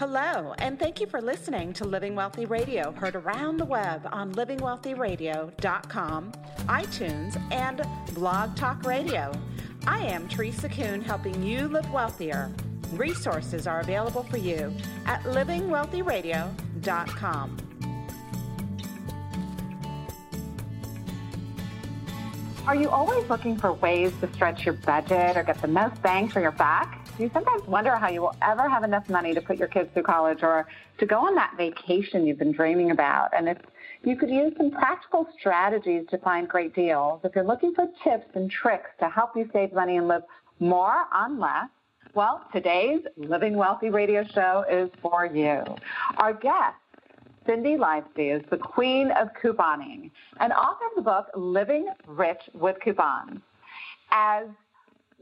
Hello, and thank you for listening to Living Wealthy Radio, heard around the web on livingwealthyradio.com, iTunes, and Blog Talk Radio. I am Teresa Kuhn, helping you live wealthier. Resources are available for you at livingwealthyradio.com. Are you always looking for ways to stretch your budget or get the most bang for your buck? You sometimes wonder how you will ever have enough money to put your kids through college or to go on that vacation you've been dreaming about? And if you could use some practical strategies to find great deals, if you're looking for tips and tricks to help you save money and live more on less, well, today's Living Wealthy radio show is for you. Our guest Cindy Livesey is the queen of couponing and author of the book Living Rich with Coupons. As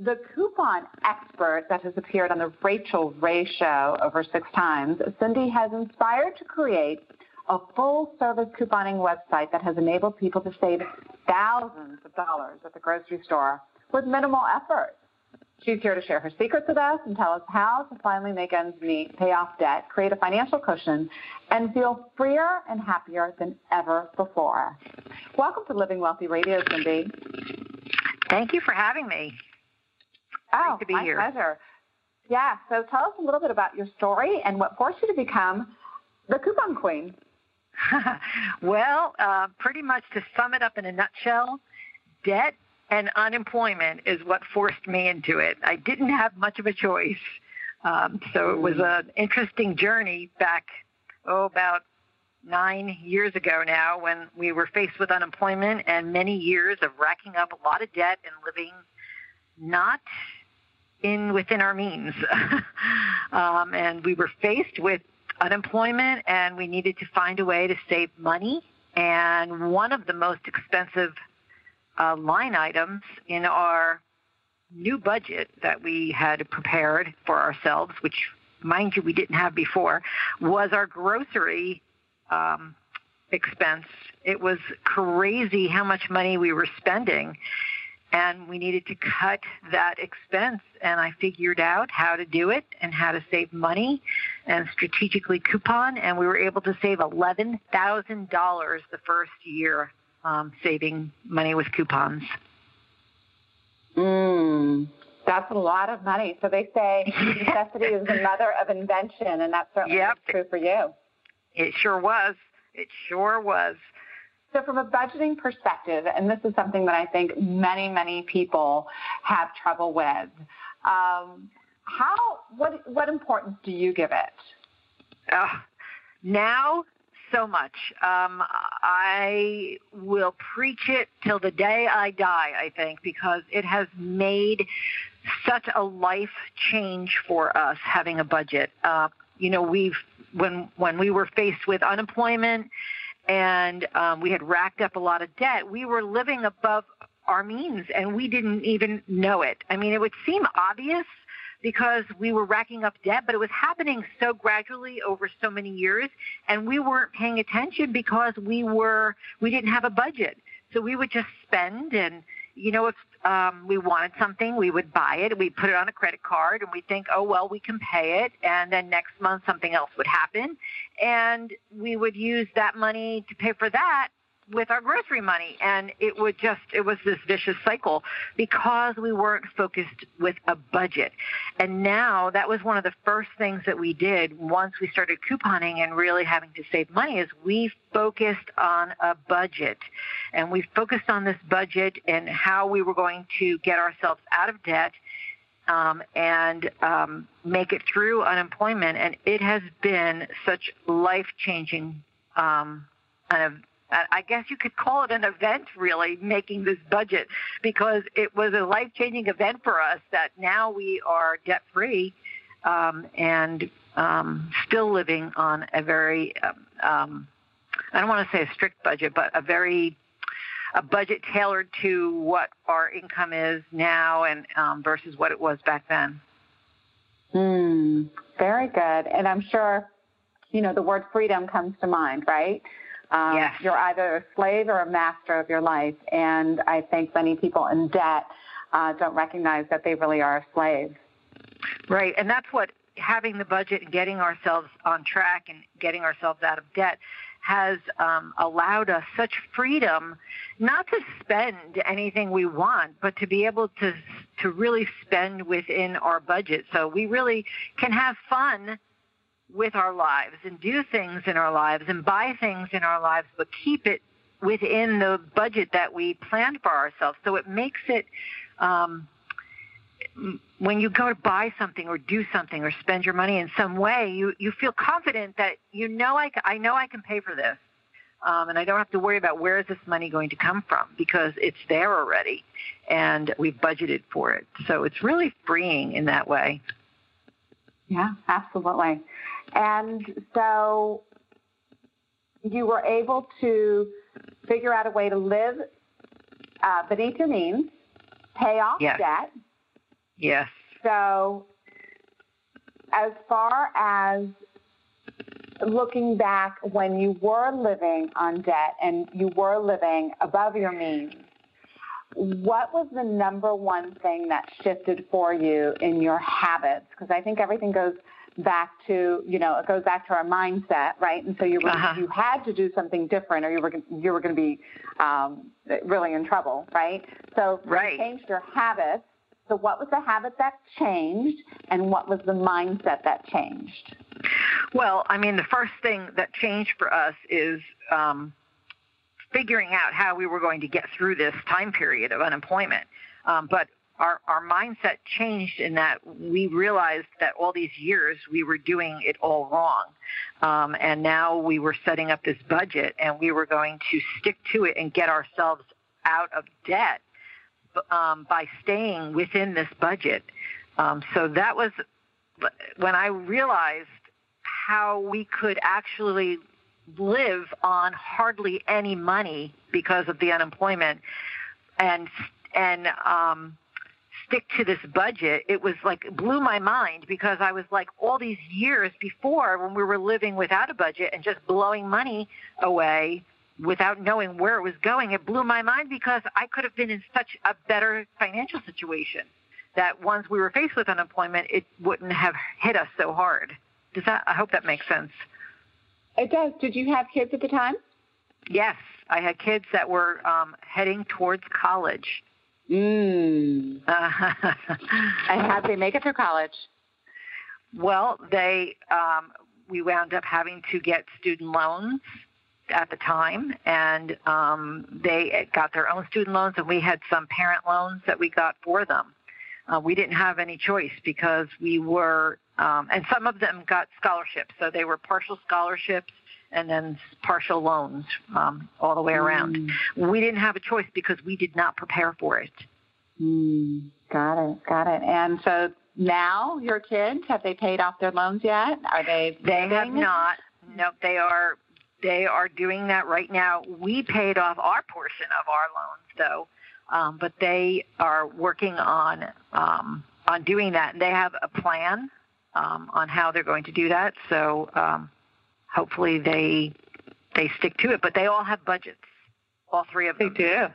the coupon expert that has appeared on the Rachael Ray show over six times, Cindy has inspired to create a full service couponing website that has enabled people to save thousands of dollars at the grocery store with minimal effort. She's here to share her secrets with us and tell us how to finally make ends meet, pay off debt, create a financial cushion, and feel freer and happier than ever before. Welcome to Living Wealthy Radio, Cindy. Thank you for having me. Oh, Great to be my here. pleasure. Yeah, so tell us a little bit about your story and what forced you to become the coupon queen. well, uh, pretty much to sum it up in a nutshell, debt and unemployment is what forced me into it. I didn't have much of a choice. Um, so it was an interesting journey back, oh, about nine years ago now when we were faced with unemployment and many years of racking up a lot of debt and living not in within our means. um, and we were faced with unemployment and we needed to find a way to save money. And one of the most expensive uh, line items in our new budget that we had prepared for ourselves, which, mind you, we didn't have before, was our grocery um, expense. It was crazy how much money we were spending. And we needed to cut that expense. And I figured out how to do it and how to save money and strategically coupon. And we were able to save $11,000 the first year um, saving money with coupons. Mm, that's a lot of money. So they say necessity is the mother of invention, and that's certainly Yep. true for you. It sure was. It sure was. So, from a budgeting perspective, and this is something that I think many, many people have trouble with, um, how what what importance do you give it? Uh, now, so much. Um, I will preach it till the day I die, I think, because it has made such a life change for us having a budget. Uh, you know, we've when when we were faced with unemployment and um, we had racked up a lot of debt, we were living above our means, and we didn't even know it. I mean, it would seem obvious because we were racking up debt, but it was happening so gradually over so many years, and we weren't paying attention because we were we didn't have a budget. So we would just spend, and you know, if um, we wanted something, we would buy it, we put it on a credit card, and we think, oh well, we can pay it, and then next month something else would happen, and we would use that money to pay for that with our grocery money and it would just it was this vicious cycle because we weren't focused with a budget. And now that was one of the first things that we did once we started couponing and really having to save money is we focused on a budget. And we focused on this budget and how we were going to get ourselves out of debt um, and um, make it through unemployment. And it has been such life changing um, kind of I guess you could call it an event, really, making this budget, because it was a life changing event for us that now we are debt free um, and um, still living on a very, um, um, I don't want to say a strict budget, but a very a budget tailored to what our income is now and um, versus what it was back then. Hmm, very good. And I'm sure, you know, the word freedom comes to mind, right? Um, Yes. You're either a slave or a master of your life. And I think many people in debt uh, don't recognize that they really are a slave. Right, and that's what having the budget and getting ourselves on track and getting ourselves out of debt has um, allowed us such freedom not to spend anything we want, but to be able to to really spend within our budget. So we really can have fun with our lives and do things in our lives and buy things in our lives, but keep it within the budget that we planned for ourselves. So it makes it um, when you go to buy something or do something or spend your money in some way, you, you feel confident that you know I, I know I can pay for this. Um, and I don't have to worry about where is this money going to come from because it's there already and we've budgeted for it. So it's really freeing in that way. Yeah, absolutely. And so you were able to figure out a way to live uh, beneath your means, pay off yes. debt, Yes. So, as far as looking back when you were living on debt and you were living above your means, what was the number one thing that shifted for you in your habits? Because I think everything goes back to you know it goes back to our mindset, right? And so you were, uh-huh. you had to do something different, or you were you were going to be um, really in trouble, right? So right. you changed your habits so, what was the habit that changed, and what was the mindset that changed? Well, I mean, the first thing that changed for us is um, figuring out how we were going to get through this time period of unemployment. Um, but our, our mindset changed in that we realized that all these years we were doing it all wrong. Um, and now we were setting up this budget and we were going to stick to it and get ourselves out of debt um, by staying within this budget. Um, so that was when I realized how we could actually live on hardly any money because of the unemployment and and um stick to this budget it was like blew my mind because i was like all these years before when we were living without a budget and just blowing money away without knowing where it was going, it blew my mind because I could have been in such a better financial situation that once we were faced with unemployment, it wouldn't have hit us so hard. Does that? I hope that makes sense. It does. Did you have kids at the time? Yes, I had kids that were um, heading towards college. Mm. and how did they make it through college? Well, they um, we wound up having to get student loans at the time, and um, they got their own student loans, and we had some parent loans that we got for them. Uh, we didn't have any choice because we were, um, and some of them got scholarships, so they were partial scholarships and then partial loans um, all the way around. Mm. We didn't have a choice because we did not prepare for it. Mm. Got it, got it. And so now your kids have they paid off their loans yet? Are they? They have not. No, they are they are doing that right now. We paid off our portion of our loans, though, um, but they are working on um, on doing that, and they have a plan um, on how they're going to do that. So um, hopefully they they stick to it. But they all have budgets, all three of them. They do.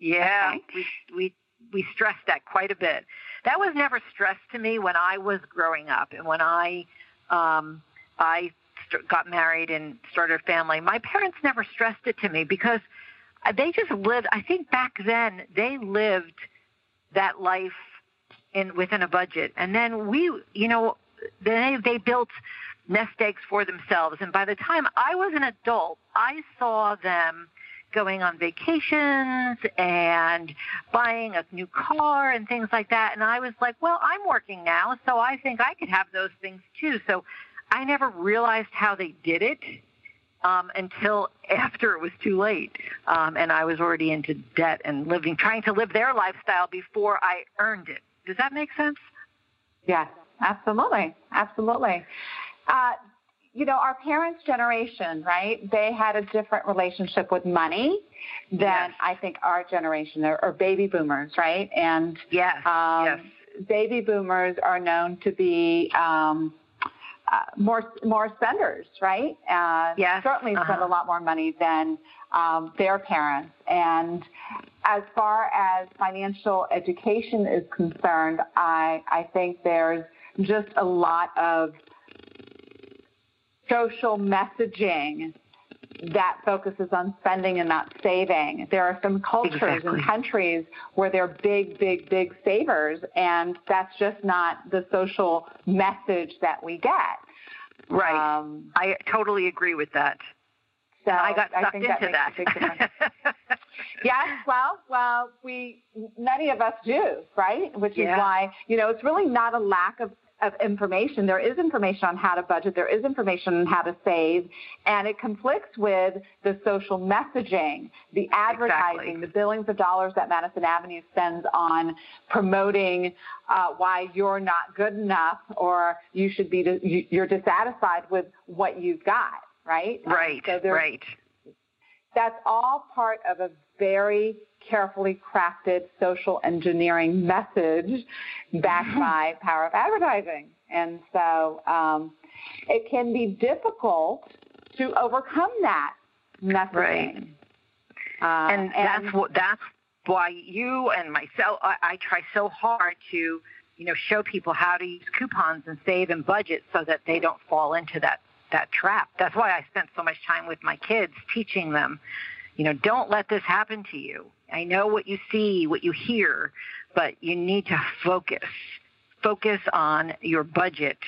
Yeah, okay. we we we stress that quite a bit. That was never stressed to me when I was growing up, and when I um, I st- got married and started a family, my parents never stressed it to me because they just lived. I think back then they lived that life in within a budget, and then we, you know, they they built nest eggs for themselves. And by the time I was an adult, I saw them going on vacations and buying a new car and things like that. And I was like, well, I'm working now, so I think I could have those things too. So I never realized how they did it um, until after it was too late, um, and I was already into debt and living, trying to live their lifestyle before I earned it. Does that make sense? Yes, absolutely, absolutely. Uh, you know, our parents' generation, right? They had a different relationship with money than yes. I think our generation, or, or baby boomers, right? And yes, um, yes. baby boomers are known to be um, uh, more more spenders, right? Uh, yes. Certainly uh-huh. spend a lot more money than um, their parents. And as far as financial education is concerned, I I think there's just a lot of social messaging that focuses on spending and not saving. There are some cultures exactly. and countries where they're big, big, big savers, and that's just not the social message that we get. Right. Um, I totally agree with that. So I got sucked I into that. that. yes, well, well, we many of us do, right? Which yeah. is why you know it's really not a lack of of information. There is information on how to budget. There is information on how to save, and it conflicts with the social messaging, the advertising, exactly. the billions of dollars that Madison Avenue spends on promoting uh, why you're not good enough or you should be you're dissatisfied with what you've got. Right. Right. So right. That's all part of a very carefully crafted social engineering message backed mm-hmm. by power of advertising. And so um, it can be difficult to overcome that messaging. Right. Uh, and, and, that's what that's why you and myself I, I try so hard to you know show people how to use coupons and save and budget so that they don't fall into that that trap. That's why I spent so much time with my kids teaching them, you know, don't let this happen to you. I know what you see, what you hear, but you need to focus. Focus on your budget.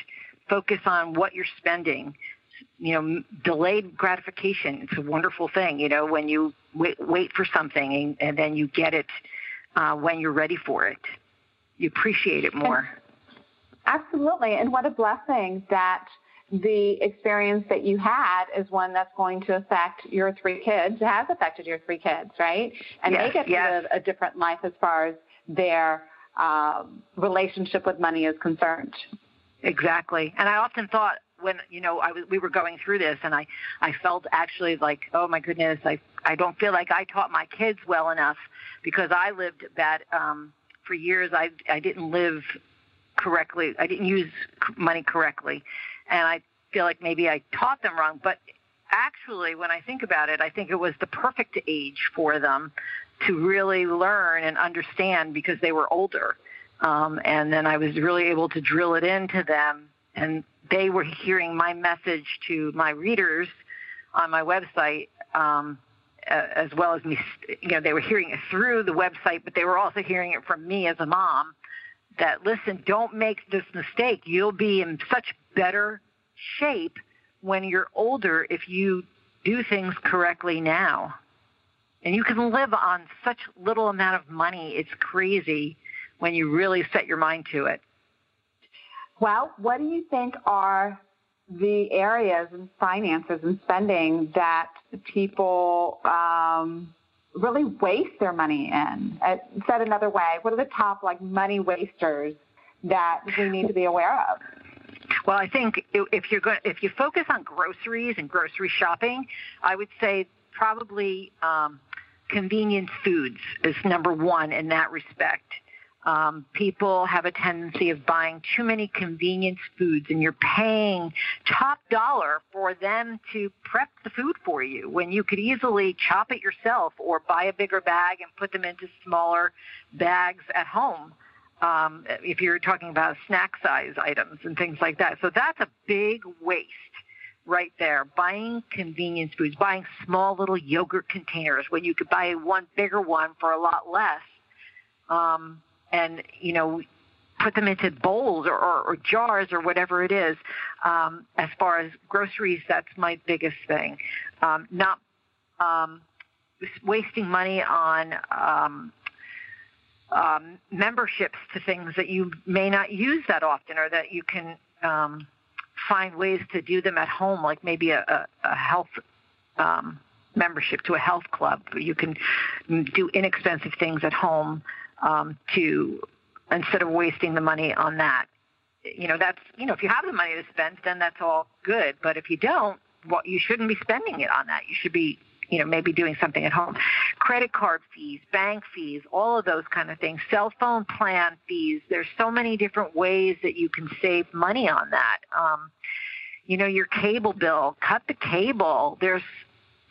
Focus on what you're spending. You know, delayed gratification. It's a wonderful thing. You know, when you wait, wait for something and, and then you get it uh, when you're ready for it, you appreciate it more. Absolutely, and what a blessing that the experience that you had is one that's going to affect your three kids, has affected your three kids, right? And yes, they get yes. to live a different life as far as their um, relationship with money is concerned. Exactly. And I often thought when you know I was, we were going through this, and I I felt actually like, oh my goodness, I I don't feel like I taught my kids well enough because I lived that um, for years. I I didn't live correctly. I didn't use money correctly, and I feel like maybe I taught them wrong. But actually, when I think about it, I think it was the perfect age for them to really learn and understand because they were older. Um, and then I was really able to drill it into them, and they were hearing my message to my readers on my website. Um, as well as me, you know, they were hearing it through the website, but they were also hearing it from me as a mom that listen, don't make this mistake. You'll be in such better shape when you're older if you do things correctly now. And you can live on such little amount of money. It's crazy when you really set your mind to it. Well, what do you think are the areas in finances and spending that people um, really waste their money in? Uh, said another way, what are the top like money wasters that we need to be aware of? Well, I think if you're going, if you focus on groceries and grocery shopping, I would say probably um, convenience foods is number one in that respect. Um, people have a tendency of buying too many convenience foods, and you're paying top dollar for them to prep the food for you when you could easily chop it yourself or buy a bigger bag and put them into smaller bags at home. Um, if you're talking about snack size items and things like that. So that's a big waste right there. Buying convenience foods, buying small little yogurt containers when you could buy one bigger one for a lot less. Um, and you know put them into bowls or, or, or jars or whatever it is. Um, as far as groceries, that's my biggest thing. Um, not um, wasting money on um, um, memberships to things that you may not use that often, or that you can um, find ways to do them at home, like maybe a, a, a health um, membership to a health club. You can do inexpensive things at home um, to instead of wasting the money on that. You know, that's you know, if you have the money to spend, then that's all good. But if you don't, well, you shouldn't be spending it on that. You should be you know, maybe doing something at home. Credit card fees, bank fees, all of those kind of things. Cell phone plan fees. There's so many different ways that you can save money on that. Um, you know, your cable bill, cut the cable. There's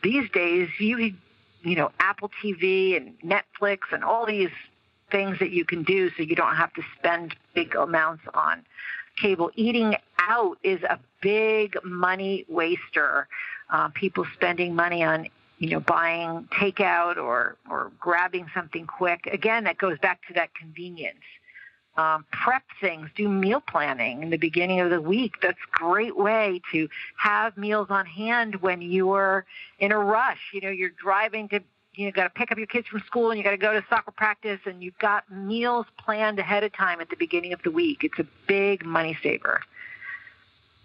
these days you you know, Apple TV and Netflix and all these things that you can do so you don't have to spend big amounts on cable. Eating out is a big money waster. Uh, people spending money on you know buying takeout or or grabbing something quick. Again, that goes back to that convenience. Um, prep things, do meal planning in the beginning of the week. That's a great way to have meals on hand when you're in a rush. You know, you're driving to you got to pick up your kids from school and you got to go to soccer practice and you've got meals planned ahead of time at the beginning of the week. It's a big money saver.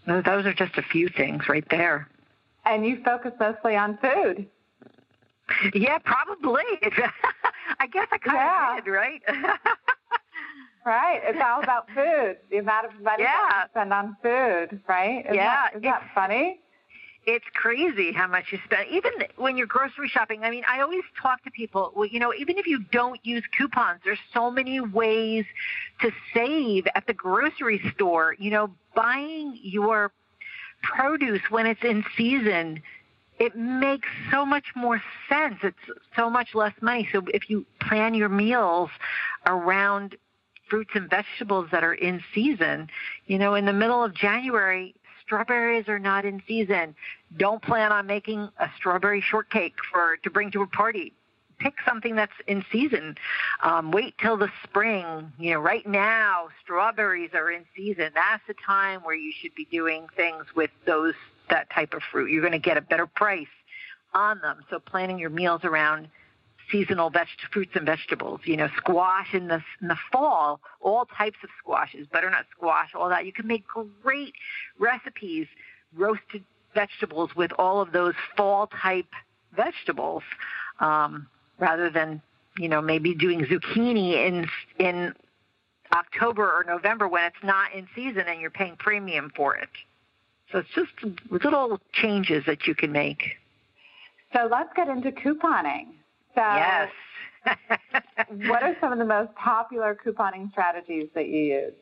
Those are just a few things right there. And you focus mostly on food. Yeah, probably. I guess I kind yeah. of did, right? right. It's all about food. The amount of money yeah. you spend on food, right? Isn't yeah. That, is that funny? It's crazy how much you spend. Even when you're grocery shopping, I mean, I always talk to people, well, you know, even if you don't use coupons, there's so many ways to save at the grocery store. You know, buying your produce when it's in season, it makes so much more sense. It's so much less money. So if you plan your meals around fruits and vegetables that are in season, you know, in the middle of January, strawberries are not in season. Don't plan on making a strawberry shortcake for to bring to a party. Pick something that's in season. Um, wait till the spring. You know, right now strawberries are in season. That's the time where you should be doing things with those that type of fruit. You're going to get a better price on them. So planning your meals around seasonal veg- fruits and vegetables. You know, squash in the in the fall, all types of squashes, butternut squash, all that. You can make great recipes, roasted vegetables with all of those fall type vegetables, um, rather than you know maybe doing zucchini in in October or November when it's not in season and you're paying premium for it. So it's just little changes that you can make. So let's get into couponing. So, yes. what are some of the most popular couponing strategies that you use,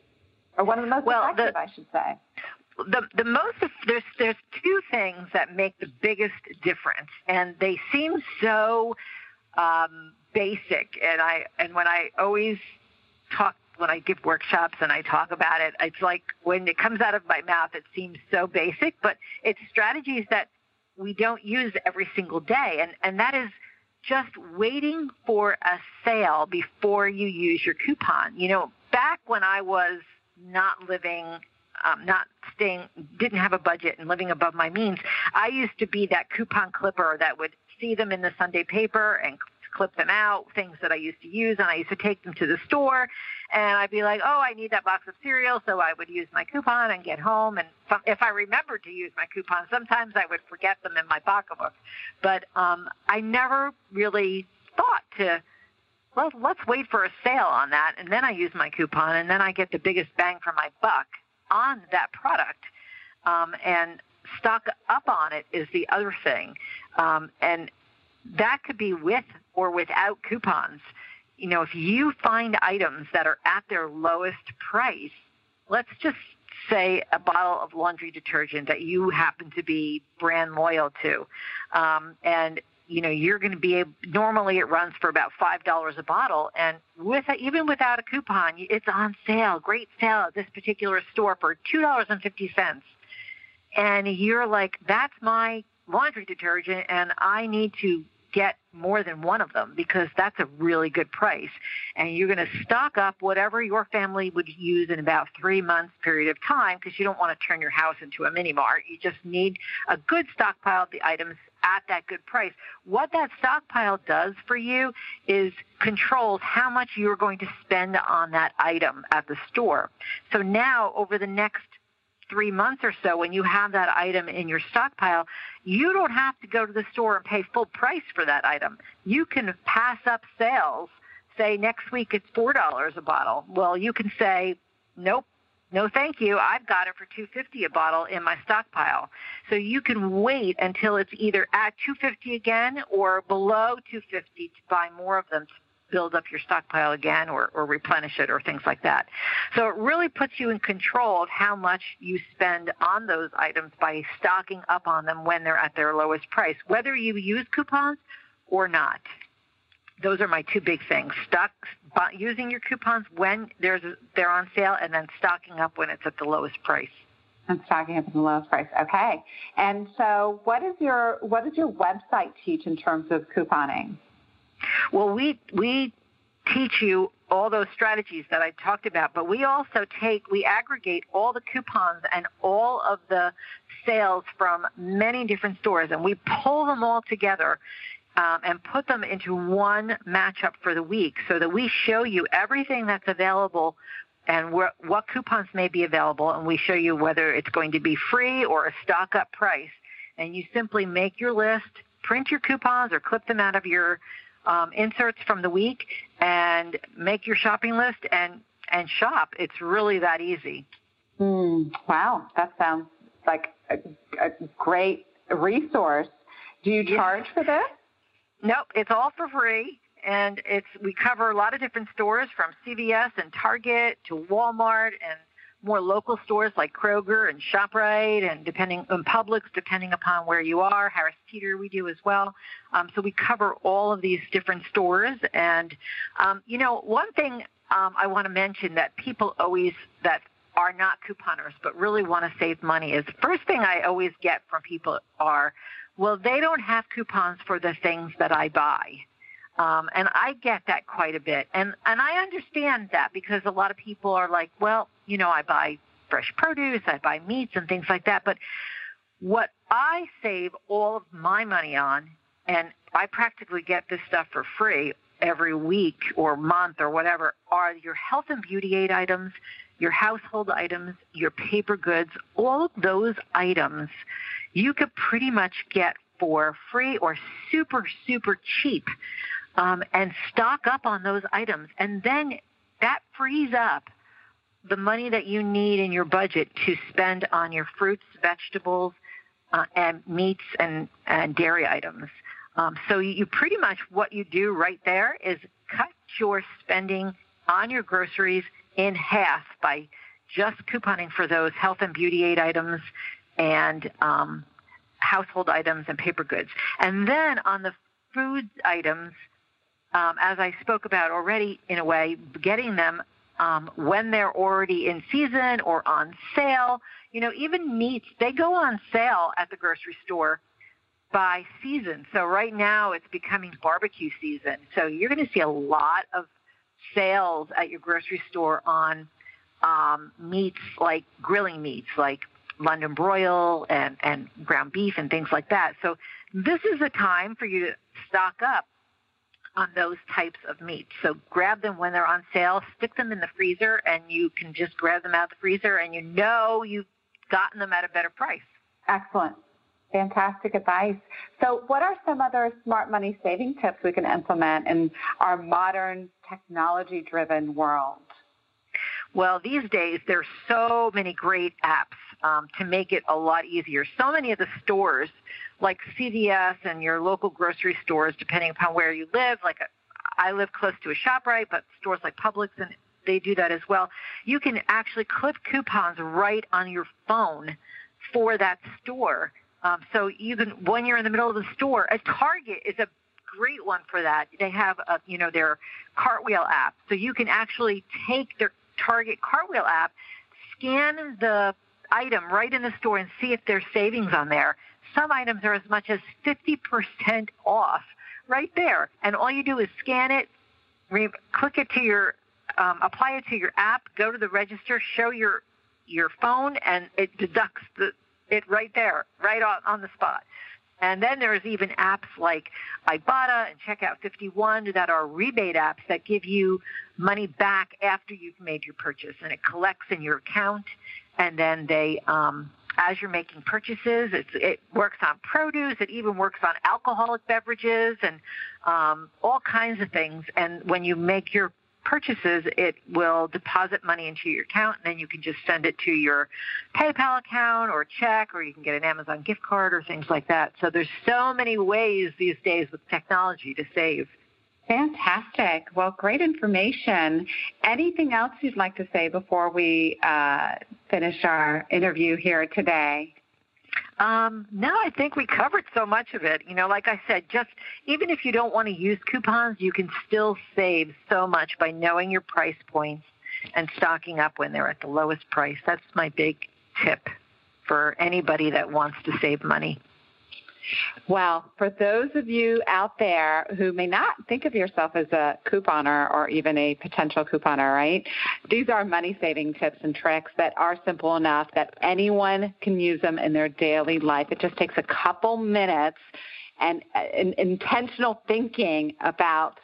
or one of the most well, effective, the, I should say? The the most there's there's two things that make the biggest difference, and they seem so um, basic. And I and when I always talk when I give workshops and I talk about it, it's like when it comes out of my mouth, it seems so basic, but it's strategies that we don't use every single day, and and that is just waiting for a sale before you use your coupon. You know, back when I was not living, um, not staying, didn't have a budget and living above my means, I used to be that coupon clipper that would see them in the Sunday paper and clip them out, things that I used to use, and I used to take them to the store, and I'd be like, oh, I need that box of cereal, so I would use my coupon and get home, and if I remembered to use my coupon, sometimes I would forget them in my pocketbook, but um, I never really thought to well, let's wait for a sale on that, and then I use my coupon, and then I get the biggest bang for my buck on that product. Um, and stock up on it is the other thing. Um, and that could be with or without coupons. You know, if you find items that are at their lowest price, let's just say a bottle of laundry detergent that you happen to be brand loyal to, um, and you know you're going to be able, normally it runs for about five dollars a bottle, and with even without a coupon, it's on sale, great sale at this particular store for two dollars and fifty cents, and you're like, that's my laundry detergent, and I need to get more than one of them because that's a really good price. And you're going to stock up whatever your family would use in about three months period of time because you don't want to turn your house into a mini mart. You just need a good stockpile of the items at that good price. What that stockpile does for you is controls how much you're going to spend on that item at the store. So now over the next three months or so, when you have that item in your stockpile, you don't have to go to the store and pay full price for that item. You can pass up sales. Say next week it's four dollars a bottle. Well, you can say, nope, no thank you i've got it for 250 a bottle in my stockpile so you can wait until it's either at 250 again or below 250 to buy more of them build up your stockpile again or, or replenish it or things like that. So it really puts you in control of how much you spend on those items by stocking up on them when they're at their lowest price, whether you use coupons or not. those are my two big things: stock using your coupons when there's they're on sale, and then stocking up when it's at the lowest price. And stocking up at the lowest price. Okay. And so, what is your what does your website teach in terms of couponing? Well, we we teach you all those strategies that I talked about, but we also take, we aggregate all the coupons and all of the sales from many different stores and we pull them all together um, and put them into one matchup for the week so that we show you everything that's available and wh- what coupons may be available and we show you whether it's going to be free or a stock up price. And you simply make your list, print your coupons or clip them out of your um, inserts from the week and make your shopping list and and shop. It's really that easy. Mm, wow, that sounds like a, a great resource. Do you charge yeah. for this? Nope, it's all for free and it's we cover a lot of different stores from CVS and Target to Walmart and more local stores like Kroger and ShopRite and depending on Publix, depending upon where you are. Harris Teeter we do as well. Um, so we cover all of these different stores. And um, you know, one thing um, I want to mention that people always that are not couponers but really want to save money is first thing I always get from people are, well, they don't have coupons for the things that I buy. Um, and I get that quite a bit. And, and I understand that because a lot of people are like, well, you know, I buy fresh produce, I buy meats and things like that. But what I save all of my money on, and I practically get this stuff for free every week or month or whatever, are your health and beauty aid items, your household items, your paper goods, all of those items you could pretty much get for free or super, super cheap um, and stock up on those items. And then that frees up the money that you need in your budget to spend on your fruits, vegetables, uh, and meats and, and dairy items. Um, so you pretty much what you do right there is cut your spending on your groceries in half by just couponing for those health and beauty aid items and um, household items and paper goods. And then on the food items, um, as I spoke about already, in a way, getting them um, when they're already in season or on sale. You know, even meats, they go on sale at the grocery store by season. So right now it's becoming barbecue season. So you're going to see a lot of sales at your grocery store on um, meats like grilling meats, like London broil and, and ground beef and things like that. So this is a time for you to stock up on those types of meat. So grab them when they're on sale, stick them in the freezer, and you can just grab them out of the freezer, and you know you've gotten them at a better price. Excellent. Fantastic advice. So, what are some other smart money saving tips we can implement in our modern technology driven world? Well, these days there's so many great apps um, to make it a lot easier. So many of the stores, like CVS and your local grocery stores, depending upon where you live, like a, I live close to a ShopRite, but stores like Publix and they do that as well. You can actually clip coupons right on your phone for that store. Um, so can, when you're in the middle of the store, a Target is a great one for that. They have, a, you know, their Cartwheel app, so you can actually take their Target Cartwheel app, scan the item right in the store and see if there's savings on there. Some items are as much as 50% off right there. And all you do is scan it, re- click it to your, um, apply it to your app, go to the register, show your your phone, and it deducts the, it right there, right on, on the spot. And then there's even apps like Ibotta and Checkout 51 that are rebate apps that give you money back after you've made your purchase, and it collects in your account, and then they, um, as you're making purchases, it works on produce. It even works on alcoholic beverages and um, all kinds of things. And when you make your purchases, it will deposit money into your account, and then you can just send it to your PayPal account or check, or you can get an Amazon gift card or things like that. So there's so many ways these days with technology to save. Fantastic. Well, great information. Anything else you'd like to say before we uh, finish our interview here today? Um, no, I think we covered so much of it. You know, like I said, just even if you don't want to use coupons, you can still save so much by knowing your price points and stocking up when they're at the lowest price. That's my big tip for anybody that wants to save money. Well, for those of you out there who may not think of yourself as a couponer or even a potential couponer, right? These are money saving tips and tricks that are simple enough that anyone can use them in their daily life. It just takes a couple minutes and, and intentional thinking about,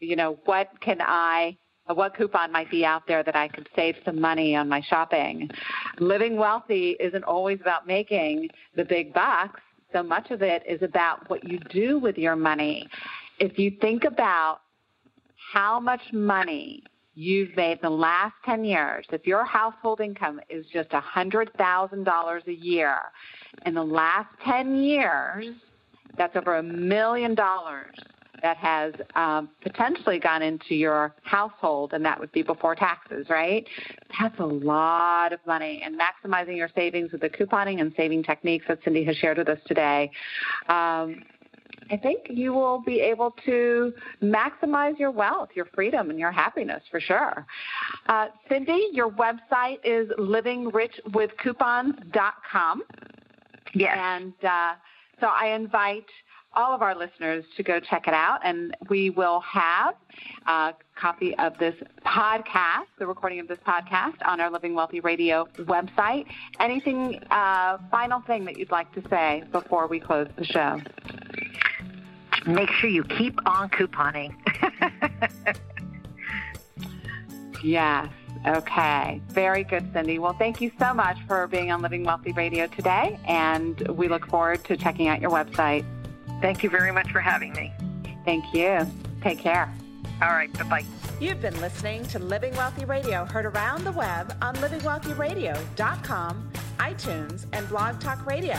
you know, what can I what coupon might be out there that I could save some money on my shopping. Living wealthy isn't always about making the big bucks so much of it is about what you do with your money. If you think about how much money you've made in the last 10 years, if your household income is just $100,000 a year, in the last 10 years, that's over a million dollars that has um, potentially gone into your household, and that would be before taxes, right? That's a lot of money. And maximizing your savings with the couponing and saving techniques that Cindy has shared with us today. Um, I think you will be able to maximize your wealth, your freedom, and your happiness for sure. Uh, Cindy, your website is livingrichwithcoupons.com. Yes. And uh, so I invite all of our listeners to go check it out. And we will have a copy of this podcast, the recording of this podcast, on our Living Wealthy Radio website. Anything, uh, final thing that you'd like to say before we close the show? Make sure you keep on couponing. yes. Okay. Very good, Cindy. Well, thank you so much for being on Living Wealthy Radio today, and we look forward to checking out your website. Thank you very much for having me. Thank you. Take care. All right. Bye bye. You've been listening to Living Wealthy Radio, heard around the web on livingwealthyradio.com, iTunes, and Blog Talk Radio.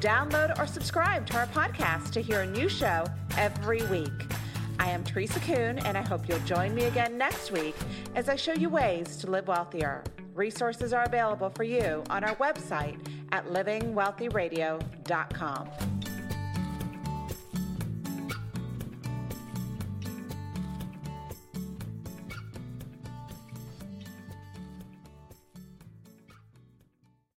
Download or subscribe to our podcast to hear a new show every week. I am Teresa Kuhn, and I hope you'll join me again next week as I show you ways to live wealthier. Resources are available for you on our website at livingwealthyradio.com.